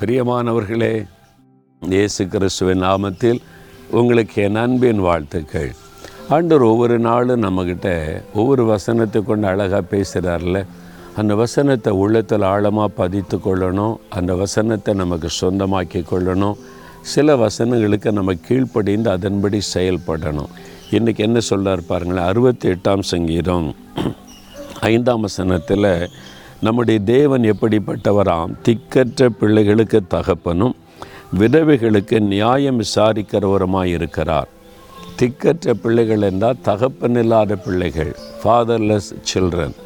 பிரியமானவர்களே இயேசு கிறிஸ்துவின் நாமத்தில் உங்களுக்கு என் அன்பின் வாழ்த்துக்கள். ஆண்டவர் ஒவ்வொரு நாளும் நம்மக்கிட்ட ஒவ்வொரு வசனத்தை கொண்டு அழகாக பேசுகிறார்ல அந்த வசனத்தை உள்ளத்தில் ஆழமாக பதித்து கொள்ளணும். அந்த வசனத்தை நமக்கு சொந்தமாக்கி கொள்ளணும். சில வசனங்களுக்கு நம்ம கீழ்ப்படிந்து அதன்படி செயல்படணும். இன்றைக்கி என்ன சொல்கிறார் பாருங்களேன் அறுபத்தி எட்டாம் சங்கீதம் ஐந்தாம் வசனத்தில் நம்முடைய தேவன் எப்படிப்பட்டவராம்? திக்கற்ற பிள்ளைகளுக்கு தகப்பனும் விதவைகளுக்கு நியாயம் விசாரிக்கிறவருமாய் இருக்கிறார். திக்கற்ற பிள்ளைகள் என்றால் தகப்பனில்லாத பிள்ளைகள் ஃபாதர்லெஸ் சில்ட்ரன்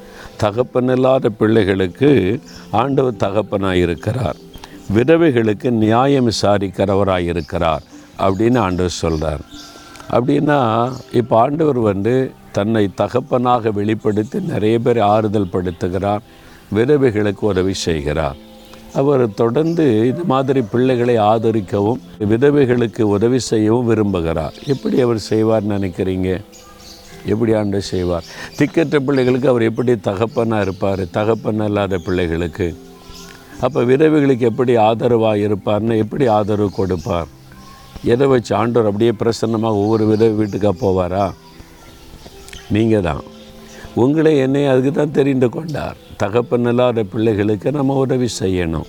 தகப்பனில்லாத பிள்ளைகளுக்கு ஆண்டவர் தகப்பனாய் இருக்கிறார். விதவைகளுக்கு நியாயம் விசாரிக்கிறவராய் இருக்கிறார் அப்படின்னு ஆண்டவர் சொல்கிறார் அப்படின்னா இப்போ ஆண்டவர் வந்து தன்னை தகப்பனாக வெளிப்படுத்தி நிறைய பேர் ஆறுதல் படுத்துகிறார். விதவைகளுக்கு உதவி செய்கிறார். அவர் தொடர்ந்து இது மாதிரி பிள்ளைகளை ஆதரிக்கவும் விதவைகளுக்கு உதவி செய்யவும் விரும்புகிறார். எப்படி அவர் செய்வார் நினைக்கிறீங்க? எப்படி ஆண்டு செய்வார்? திக்கற்ற பிள்ளைகளுக்கு அவர் எப்படி தகப்பனாக இருப்பார்? தகப்பன் இல்லாத பிள்ளைகளுக்கு. அப்போ விதவைகளுக்கு எப்படி ஆதரவாக இருப்பார்னு எப்படி ஆதரவு கொடுப்பார்? எதை வச்சு ஆண்டவர் அப்படியே பிரசன்னமாக ஒவ்வொரு விதவை வீட்டுக்காக போவாரா? நீங்கள் தான் உங்களை என்னை அதுக்கு தான் தெரிந்து கொண்டார். தகப்பன் இல்லாத பிள்ளைகளுக்கு நம்ம உதவி செய்யணும்.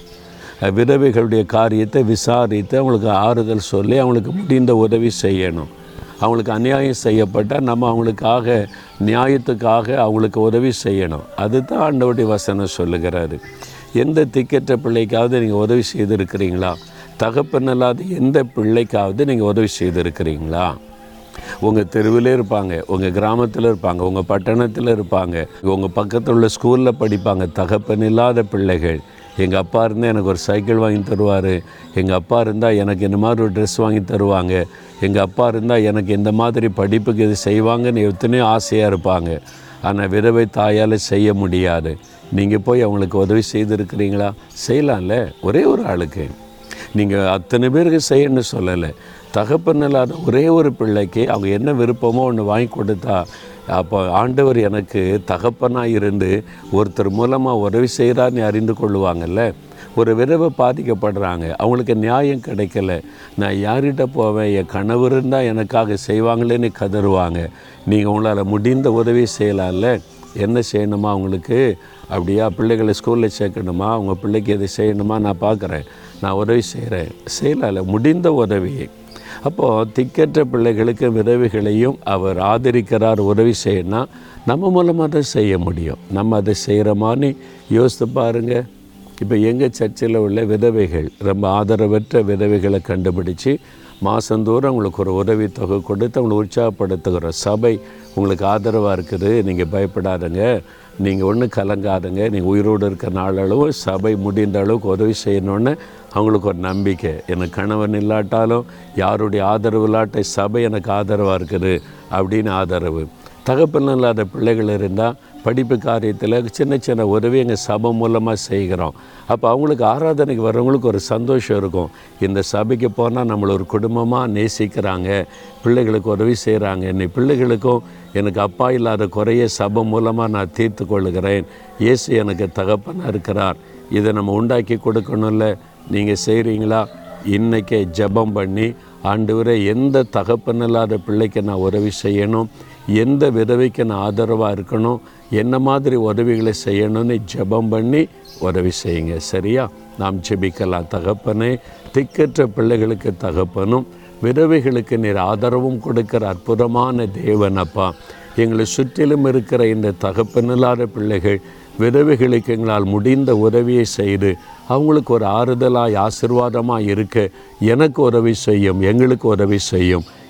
விதவைகளுடைய காரியத்தை விசாரித்து அவங்களுக்கு ஆறுதல் சொல்லி அவங்களுக்கு முடிந்த உதவி செய்யணும். அவங்களுக்கு அநியாயம் செய்யப்பட்டால் நம்ம அவங்களுக்காக நியாயத்துக்காக அவங்களுக்கு உதவி செய்யணும். அதுதான் ஆண்டவருடைய வசனம் சொல்லுகிறாரு. எந்த திக்கற்ற பிள்ளைக்காவது நீங்கள் உதவி செய்திருக்கிறீங்களா? தகப்பன் இல்லாத எந்த பிள்ளைக்காவது நீங்கள் உதவி செய்திருக்கிறீங்களா? உங்கள் தெருவில் இருப்பாங்க உங்கள் கிராமத்தில் இருப்பாங்க உங்கள் பட்டணத்தில் இருப்பாங்க உங்கள் பக்கத்தில் உள்ள ஸ்கூலில் படிப்பாங்க தகப்பன் இல்லாத பிள்ளைகள். எங்கள் அப்பா இருந்தால் எனக்கு ஒரு சைக்கிள் வாங்கி தருவார். எங்கள் அப்பா இருந்தால் எனக்கு இந்த மாதிரி ஒரு ட்ரெஸ் வாங்கி தருவாங்க. எங்கள் அப்பா இருந்தால் எனக்கு இந்த மாதிரி படிப்புக்கு இது செய்வாங்கன்னு எத்தனையோ ஆசையாக இருப்பாங்க. ஆனால் விதவை தாயால் செய்ய முடியாது. நீங்கள் போய் அவங்களுக்கு உதவி செய்திருக்கிறீங்களா? செய்யலாம்ல. ஒரே ஒரு ஆளுக்கு. நீங்கள் அத்தனை பேருக்கு செய்யணும்னு சொல்லலை. தகப்பன் இல்லாத ஒரே ஒரு பிள்ளைக்கு அவங்க என்ன விருப்பமோ ஒன்று வாங்கி கொடுத்தா அப்போ ஆண்டவர் எனக்கு தகப்பனாக இருந்து ஒருத்தர் மூலமாக உதவி செய்கிறான்னு அறிந்து கொள்ளுவாங்கல்ல. ஒரு விதவை பாதிக்கப்படுறாங்க. அவங்களுக்கு நியாயம் கிடைக்கல. நான் யார்கிட்ட போவேன்? என் கணவர் இருந்தால் எனக்காக செய்வாங்களேன்னு கதறுவாங்க. நீங்கள் உங்களால் முடிந்த உதவி செய்யலாம்ல. என்ன செய்யணுமா அவங்களுக்கு? அப்படியா? பிள்ளைகளை ஸ்கூலில் சேர்க்கணுமா? அவங்க பிள்ளைக்கு எது செய்யணுமா? நான் பார்க்குறேன். நான் உதவி செய்கிறேன் செய்யலை முடிந்த உதவியை அப்போது திக்கற்ற பிள்ளைகளுக்கு உதவிகளையும் அவர் ஆதரிக்கிறார். உதவி செய்யணும் நம்ம மூலமாக அதை செய்ய முடியும். நம்ம அதை செய்கிற மாதிரி யோசித்து பாருங்கள் இப்போ எங்கள் சர்ச்சில் உள்ள விதவைகள் ரொம்ப ஆதரவற்ற விதவைகளை கண்டுபிடிச்சி மாதந்தோறும் அவங்களுக்கு ஒரு உதவித்தொகை கொடுத்து அவங்களை உற்சாகப்படுத்துகிற சபை உங்களுக்கு ஆதரவாக இருக்குது. நீங்கள் பயப்படாதங்க. நீங்கள் ஒன்றும் கலங்காதங்க. நீங்கள் உயிரோடு இருக்க நாளளவு சபை முடிந்த அளவுக்கு உதவி செய்யணுன்னு அவங்களுக்கு ஒரு நம்பிக்கை. எனக்கு கணவன் இல்லாட்டாலும் யாருடைய ஆதரவு இல்லாட்ட சபை எனக்கு ஆதரவாக இருக்குது அப்படின்னு ஆதரவு. தகப்பெல்லாம் இல்லாத பிள்ளைகள் இருந்தால் படிப்பு காரியத்தில் சின்ன சின்ன உதவி எங்கள் சபை மூலமாக செய்கிறோம். அப்போ அவங்களுக்கு ஆராதனைக்கு வர்றவங்களுக்கு ஒரு சந்தோஷம் இருக்கும். இந்த சபைக்கு போனால் நம்மளை ஒரு குடும்பமாக நேசிக்கிறாங்க. பிள்ளைகளுக்கு உதவி செய்கிறாங்க என்னை பிள்ளைகளுக்கும் எனக்கு அப்பா இல்லாத குறைய சபை மூலமாக நான் தீர்த்து கொள்ளுகிறேன் இயேசு எனக்கு தகப்பனாக இருக்கிறார். இதை நம்ம உண்டாக்கி கொடுக்கணும்ல? நீங்கள் செய்கிறீங்களா இன்றைக்கே ஜெபம் பண்ணி ஆண்டவரே எந்த தகப்பன் இல்லாத பிள்ளைக்கு நான் உதவி செய்யணும்? எந்த விதவைக்கு நான் ஆதரவாக இருக்கணும் என்ன மாதிரி உதவிகளை செய்யணும்னு ஜெபம் பண்ணி உதவி செய்யுங்க. சரியா? நாம் ஜெபிக்கலாம். தகப்பனே திக்கற்ற பிள்ளைகளுக்கு தகப்பனும் விதவைகளுக்கு நீர் ஆதரவும் கொடுக்கிற அற்புதமான தேவன் அப்பா எங்களை சுற்றிலும் இருக்கிற இந்த தகப்பனில்லாத பிள்ளைகள் விதவைகளுக்கு எங்களால் முடிந்த உதவியை செய்து அவங்களுக்கு ஒரு ஆறுதலாய் ஆசிர்வாதமாக இருக்க எனக்கு உதவி செய்யும் எங்களுக்கு உதவி செய்யும்.